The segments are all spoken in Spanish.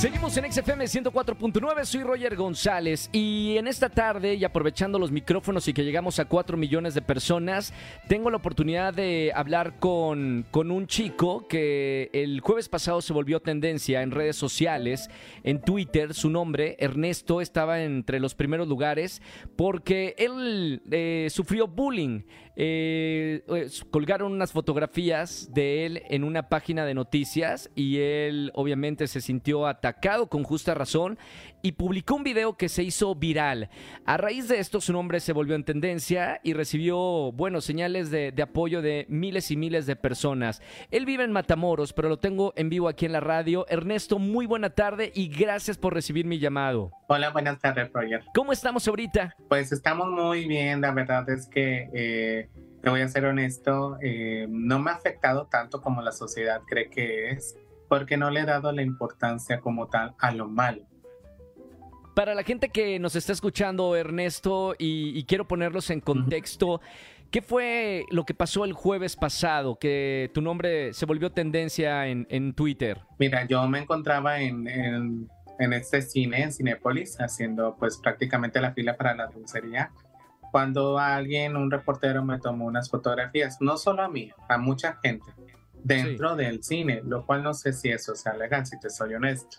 Seguimos en XFM 104.9, soy Roger González y en esta tarde y aprovechando los micrófonos y que llegamos a 4 millones de personas, tengo la oportunidad de hablar con, con un chico que el jueves pasado se volvió tendencia en redes sociales, en Twitter, su nombre, Ernesto, estaba entre los primeros lugares porque él eh, sufrió bullying. Eh, colgaron unas fotografías de él en una página de noticias y él obviamente se sintió atacado con justa razón y publicó un video que se hizo viral. A raíz de esto su nombre se volvió en tendencia y recibió, bueno, señales de, de apoyo de miles y miles de personas. Él vive en Matamoros, pero lo tengo en vivo aquí en la radio. Ernesto, muy buena tarde y gracias por recibir mi llamado. Hola, buenas tardes, Roger. ¿Cómo estamos ahorita? Pues estamos muy bien, la verdad es que... Eh, te voy a ser honesto, eh, no me ha afectado tanto como la sociedad cree que es, porque no le he dado la importancia como tal a lo malo. Para la gente que nos está escuchando, Ernesto, y, quiero ponerlos en contexto, ¿qué fue lo que pasó el jueves pasado? Que tu nombre se volvió tendencia en, Twitter. Mira, yo me encontraba en, en, este cine, en Cinépolis, haciendo pues prácticamente la fila para la dulcería cuando alguien, un reportero me tomó unas fotografías, no solo a mí, a mucha gente dentro del cine, lo cual no sé si eso sea legal, si te soy honesto.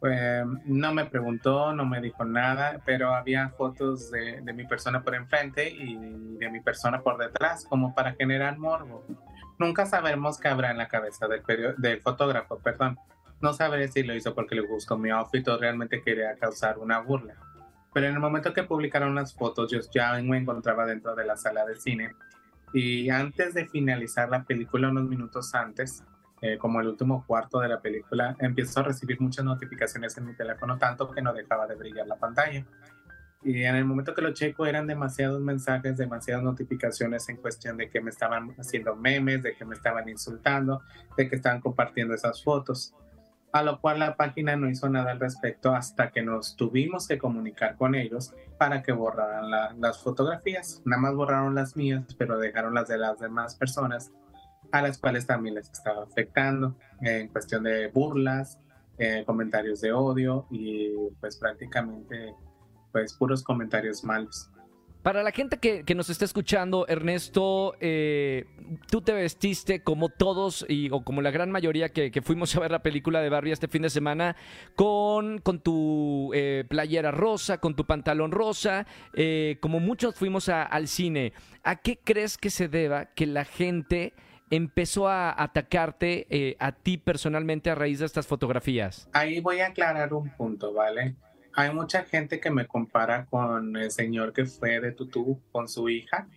Pues, no me preguntó, no me dijo nada, pero había fotos de, de, mi persona por enfrente y de mi persona por detrás, como para generar morbo. Nunca sabemos qué habrá en la cabeza del, del fotógrafo, perdón. No sabré si lo hizo porque le gustó mi outfit o realmente quería causar una burla. Pero en el momento que publicaron las fotos, yo ya me encontraba dentro de la sala de cine. Y antes de finalizar la película, unos minutos antes, eh, como el último cuarto de la película, empiezo a recibir muchas notificaciones en mi teléfono, tanto que no dejaba de brillar la pantalla. Y en el momento que lo checo eran demasiados mensajes, demasiadas notificaciones en cuestión de que me estaban haciendo memes, de que me estaban insultando, de que estaban compartiendo esas fotos a lo cual la página no hizo nada al respecto hasta que nos tuvimos que comunicar con ellos para que borraran las fotografías. Nada más borraron las mías, pero dejaron las de las demás personas a las cuales también les estaba afectando en cuestión de burlas, eh, comentarios de odio y pues prácticamente pues puros comentarios malos. Para la gente que, nos está escuchando, Ernesto, eh, tú te vestiste como todos y, o como la gran mayoría que, fuimos a ver la película de Barbie este fin de semana, con, con tu eh, playera rosa, con tu pantalón rosa, eh, como muchos fuimos al cine. ¿A qué crees que se deba que la gente empezó a atacarte a ti personalmente a raíz de estas fotografías? Ahí voy a aclarar un punto, ¿vale? Hay mucha gente que me compara con el señor que fue de Tutú con su hija.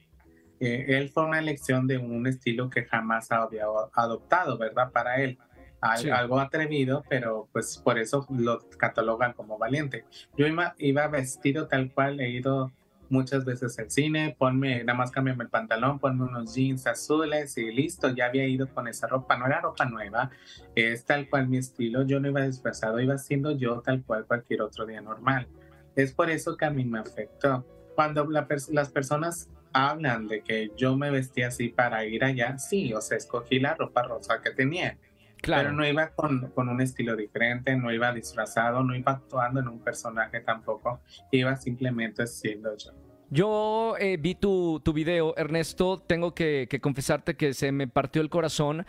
Eh, él fue una elección de un estilo que jamás había adoptado, ¿verdad? Para él. Algo atrevido, pero pues por eso lo catalogan como valiente. Yo iba, iba vestido tal cual, he ido muchas veces al cine, ponme, nada más cámbiame el pantalón, ponme unos jeans azules y listo, ya había ido con esa ropa, no era ropa nueva, es tal cual mi estilo, yo no iba disfrazado, iba siendo yo tal cual cualquier otro día normal. Es por eso que a mí me afectó. Cuando las personas hablan de que yo me vestía así para ir allá, sí, o sea, escogí la ropa rosa que tenía. Claro. Pero no iba con, con, un estilo diferente, no iba disfrazado, no iba actuando en un personaje tampoco, iba simplemente siendo yo. Yo eh, vi tu, tu video, Ernesto, tengo que, que confesarte que se me partió el corazón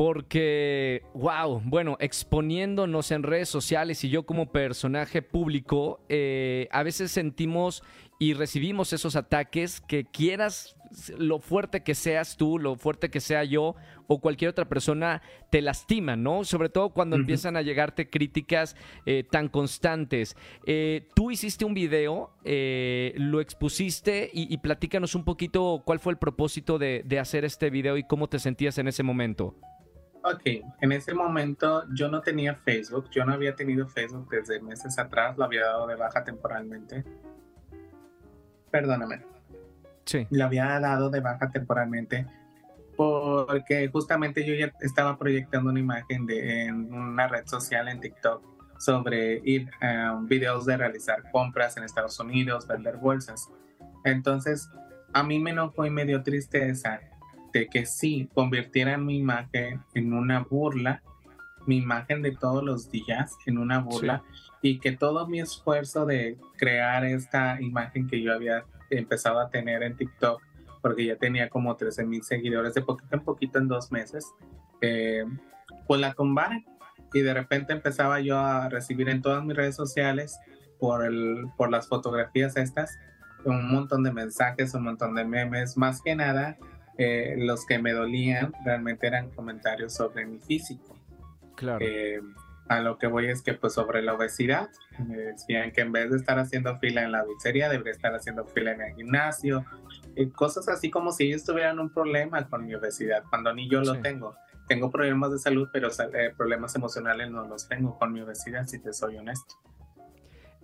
porque, wow, bueno, exponiéndonos en redes sociales y yo como personaje público, eh, a veces sentimos y recibimos esos ataques que quieras lo fuerte que seas tú, lo fuerte que sea yo o cualquier otra persona, te lastima, ¿no? Sobre todo cuando empiezan a llegarte críticas eh, tan constantes. Eh, tú hiciste un video, eh, lo expusiste y, platícanos un poquito cuál fue el propósito de, de hacer este video y cómo te sentías en ese momento. Ok, en ese momento yo no tenía Facebook, yo no había tenido Facebook desde meses atrás, lo había dado de baja temporalmente. Perdóname. Sí. Lo había dado de baja temporalmente porque justamente yo ya estaba proyectando una imagen de, en una red social en TikTok sobre ir a videos de realizar compras en Estados Unidos, vender bolsas. Entonces, a mí me enojó y me dio tristeza de que sí convirtieran mi imagen en una burla, mi imagen de todos los días en una burla y que todo mi esfuerzo de crear esta imagen que yo había empezado a tener en TikTok, porque ya tenía como 13 mil seguidores de poquito en poquito en dos meses, eh, pues la tumbaron y de repente empezaba yo a recibir en todas mis redes sociales por, el, por las fotografías estas un montón de mensajes, un montón de memes, más que nada eh, los que me dolían realmente eran comentarios sobre mi físico. Claro. Eh, a lo que voy es que pues sobre la obesidad, me decían que en vez de estar haciendo fila en la dulcería, debería estar haciendo fila en el gimnasio, y cosas así como si ellos tuvieran un problema con mi obesidad, cuando ni yo lo tengo. Tengo problemas de salud, pero eh, problemas emocionales no los tengo con mi obesidad, si te soy honesto.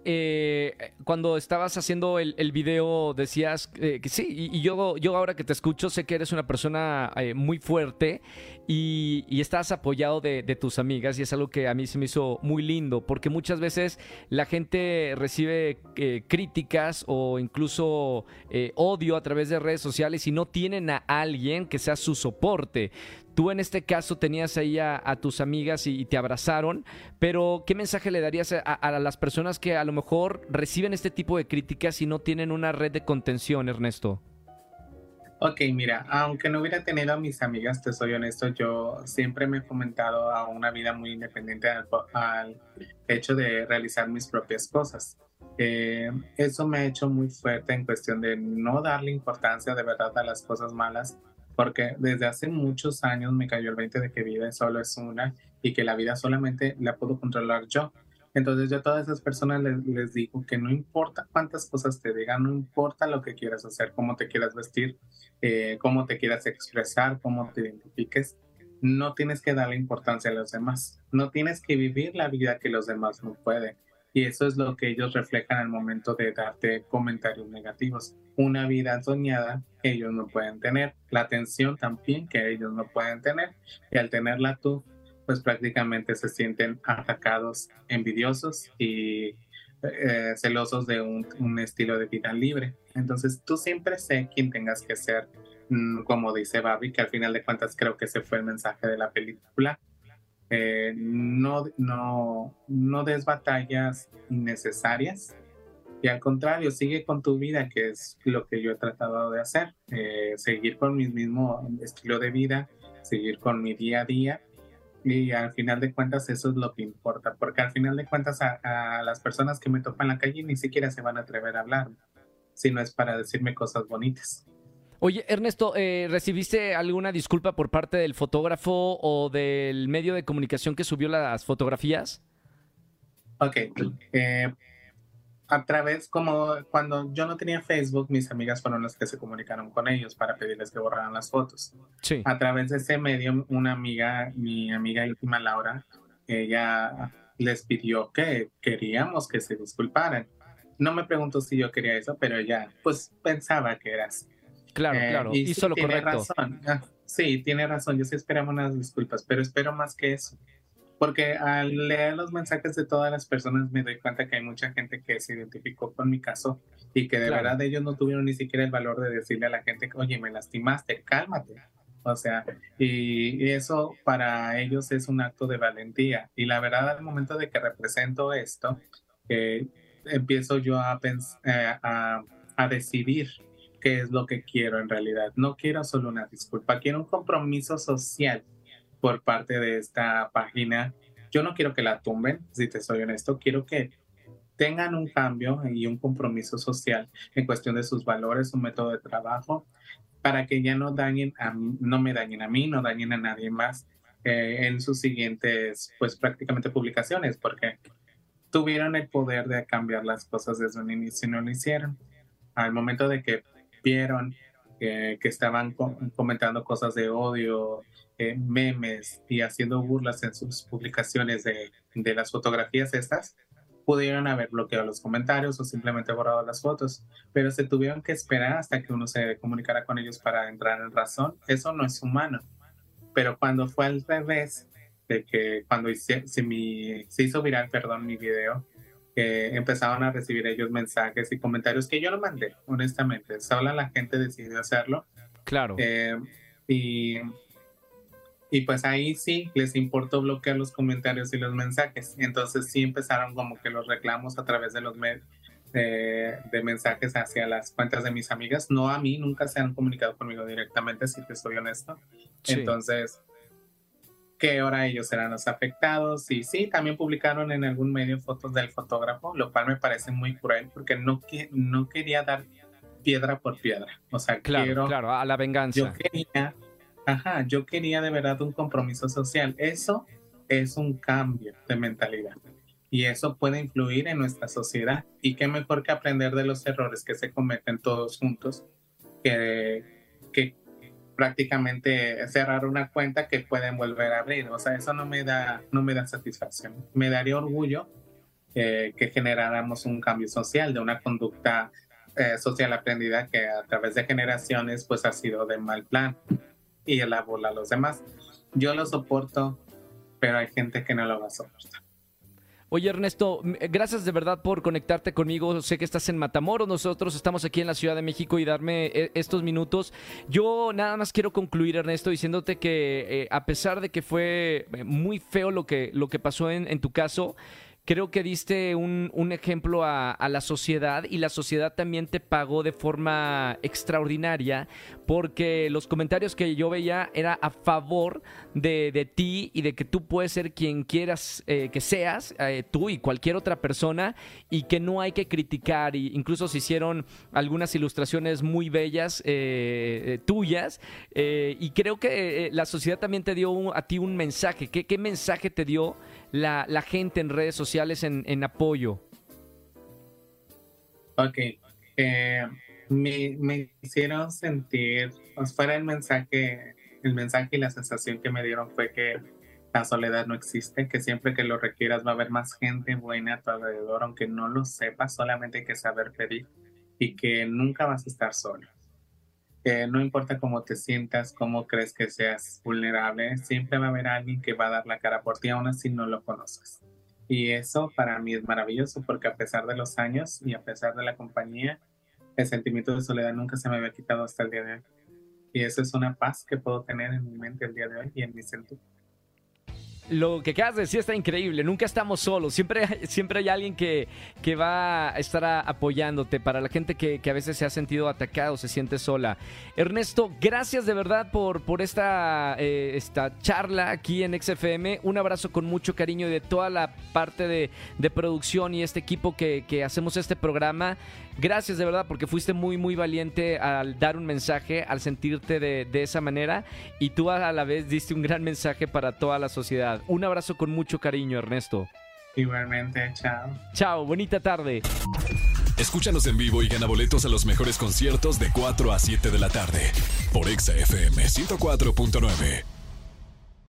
Eh, cuando estabas haciendo el, video decías eh, que sí, y, yo, yo ahora que te escucho sé que eres una persona eh, muy fuerte y, estás apoyado de, tus amigas y es algo que a mí se me hizo muy lindo porque muchas veces la gente recibe críticas o incluso odio a través de redes sociales y no tienen a alguien que sea su soporte. Tú en este caso tenías ahí a, tus amigas y, te abrazaron, pero ¿qué mensaje le darías a, las personas que a lo mejor reciben este tipo de críticas y no tienen una red de contención, Ernesto? Ok, mira, aunque no hubiera tenido a mis amigas, te soy honesto, yo siempre me he fomentado a una vida muy independiente al, hecho de realizar mis propias cosas. Eh, eso me ha hecho muy fuerte en cuestión de no darle importancia de verdad a las cosas malas porque desde hace muchos años me cayó el 20 de que vida solo es una y que la vida solamente la puedo controlar yo. Entonces yo a todas esas personas les, digo que no importa cuántas cosas te digan, no importa lo que quieras hacer, cómo te quieras vestir, eh, cómo te quieras expresar, cómo te identifiques, no tienes que darle importancia a los demás, no tienes que vivir la vida que los demás no pueden. Y eso es lo que ellos reflejan al momento de darte comentarios negativos. Una vida soñada que ellos no pueden tener, la atención también que ellos no pueden tener. Y al tenerla tú, pues prácticamente se sienten atacados, envidiosos y eh, celosos de un, estilo de vida libre. Entonces tú siempre sé quién tengas que ser, mm, como dice Barbie, que al final de cuentas creo que ese fue el mensaje de la película eh, no, no, no des batallas innecesarias y al contrario, sigue con tu vida, que es lo que yo he tratado de hacer, eh, seguir con mi mismo estilo de vida, seguir con mi día a día y al final de cuentas eso es lo que importa, porque al final de cuentas a, las personas que me topan en la calle ni siquiera se van a atrever a hablar, si no es para decirme cosas bonitas. Oye, Ernesto, eh, ¿recibiste alguna disculpa por parte del fotógrafo o del medio de comunicación que subió las fotografías? Ok. Eh, a través, como cuando yo no tenía Facebook, mis amigas fueron las que se comunicaron con ellos para pedirles que borraran las fotos. Sí. A través de ese medio, una amiga, mi amiga íntima Laura, ella les pidió que queríamos que se disculparan. No me pregunto si yo quería eso, pero ella pues pensaba que era así. Claro, eh, claro, y hizo lo tiene Razón. Ah, sí, tiene razón, yo sí esperamos unas disculpas, pero espero más que eso. Porque al leer los mensajes de todas las personas me doy cuenta que hay mucha gente que se identificó con mi caso y que de verdad ellos no tuvieron ni siquiera el valor de decirle a la gente, oye, me lastimaste, cálmate. O sea, y, eso para ellos es un acto de valentía. Y la verdad, al momento de que represento esto, eh, empiezo yo a, eh, a, a decidir qué es lo que quiero en realidad. No quiero solo una disculpa, quiero un compromiso social por parte de esta página. Yo no quiero que la tumben, si te soy honesto, quiero que tengan un cambio y un compromiso social en cuestión de sus valores, su método de trabajo, para que ya no dañen a no me dañen a mí, no dañen a nadie más eh, en sus siguientes, pues prácticamente publicaciones, porque tuvieron el poder de cambiar las cosas desde un inicio y no lo hicieron. Al momento de que vieron que estaban comentando cosas de odio, eh, memes y haciendo burlas en sus publicaciones de, de, las fotografías estas, pudieron haber bloqueado los comentarios o simplemente borrado las fotos, pero se tuvieron que esperar hasta que uno se comunicara con ellos para entrar en razón. Eso no es humano. Pero cuando fue al revés, de que cuando se, se, se hizo viral, perdón, mi video, que empezaron a recibir ellos mensajes y comentarios que yo no mandé, honestamente. Sola la gente decidió hacerlo. Claro. Eh, y, y pues ahí sí les importó bloquear los comentarios y los mensajes. Entonces sí empezaron como que los reclamos a través de los medios. De, mensajes hacia las cuentas de mis amigas, no a mí, nunca se han comunicado conmigo directamente, si te soy honesto. Entonces, que ahora ellos serán los afectados. Y sí, también publicaron en algún medio fotos del fotógrafo, lo cual me parece muy cruel porque no, no quería dar piedra por piedra. O sea, claro, claro, a la venganza. Yo quería, ajá, yo quería de verdad un compromiso social. Eso es un cambio de mentalidad. Y eso puede influir en nuestra sociedad. Y qué mejor que aprender de los errores que se cometen todos juntos que, que prácticamente cerrar una cuenta que pueden volver a abrir. O sea, eso no me da, no me da satisfacción. Me daría orgullo eh, que generáramos un cambio social, de una conducta eh, social aprendida que a través de generaciones pues ha sido de mal plan y el a los demás. Yo lo soporto, pero hay gente que no lo va a soportar. Oye Ernesto, eh, gracias de verdad por conectarte conmigo. Sé que estás en Matamoros, nosotros estamos aquí en la Ciudad de México y darme eh, estos minutos. Yo nada más quiero concluir Ernesto diciéndote que eh, a pesar de que fue muy feo lo que, lo que pasó en tu caso, creo que diste un, ejemplo a, la sociedad y la sociedad también te pagó de forma extraordinaria porque los comentarios que yo veía era a favor de, ti y de que tú puedes ser quien quieras eh, que seas, eh, tú y cualquier otra persona y que no hay que criticar. Y incluso se hicieron algunas ilustraciones muy bellas eh, tuyas y creo que la sociedad también te dio a ti un mensaje. ¿Qué, ¿Qué mensaje te dio? La, la gente en redes sociales en, en apoyo? Ok. Eh, me, me, hicieron sentir, pues fuera el mensaje, el mensaje y la sensación que me dieron fue que la soledad no existe, que siempre que lo requieras va a haber más gente buena a tu alrededor, aunque no lo sepas, solamente hay que saber pedir y que nunca vas a estar solo no importa cómo te sientas, cómo crees que seas vulnerable, siempre va a haber alguien que va a dar la cara por ti aún así no lo conoces. Y eso para mí es maravilloso porque a pesar de los años y a pesar de la compañía, el sentimiento de soledad nunca se me había quitado hasta el día de hoy. Y eso es una paz que puedo tener en mi mente el día de hoy y en mi sentido lo que acabas de decir está increíble. Nunca estamos solos. Siempre, siempre hay alguien que, que va a estar apoyándote. Para la gente que, a veces se ha sentido atacado, se siente sola. Ernesto, gracias de verdad por, por esta, eh, esta charla aquí en XFM. Un abrazo con mucho cariño de toda la parte de, producción y este equipo que, que hacemos este programa. Gracias de verdad porque fuiste muy, muy valiente al dar un mensaje, al sentirte de, de esa manera. Y tú a la vez diste un gran mensaje para toda la sociedad. Un abrazo con mucho cariño, Ernesto. Igualmente, chao. Chao, bonita tarde. Escúchanos en vivo y gana boletos a los mejores conciertos de 4 a 7 de la tarde por Exa FM 104.9.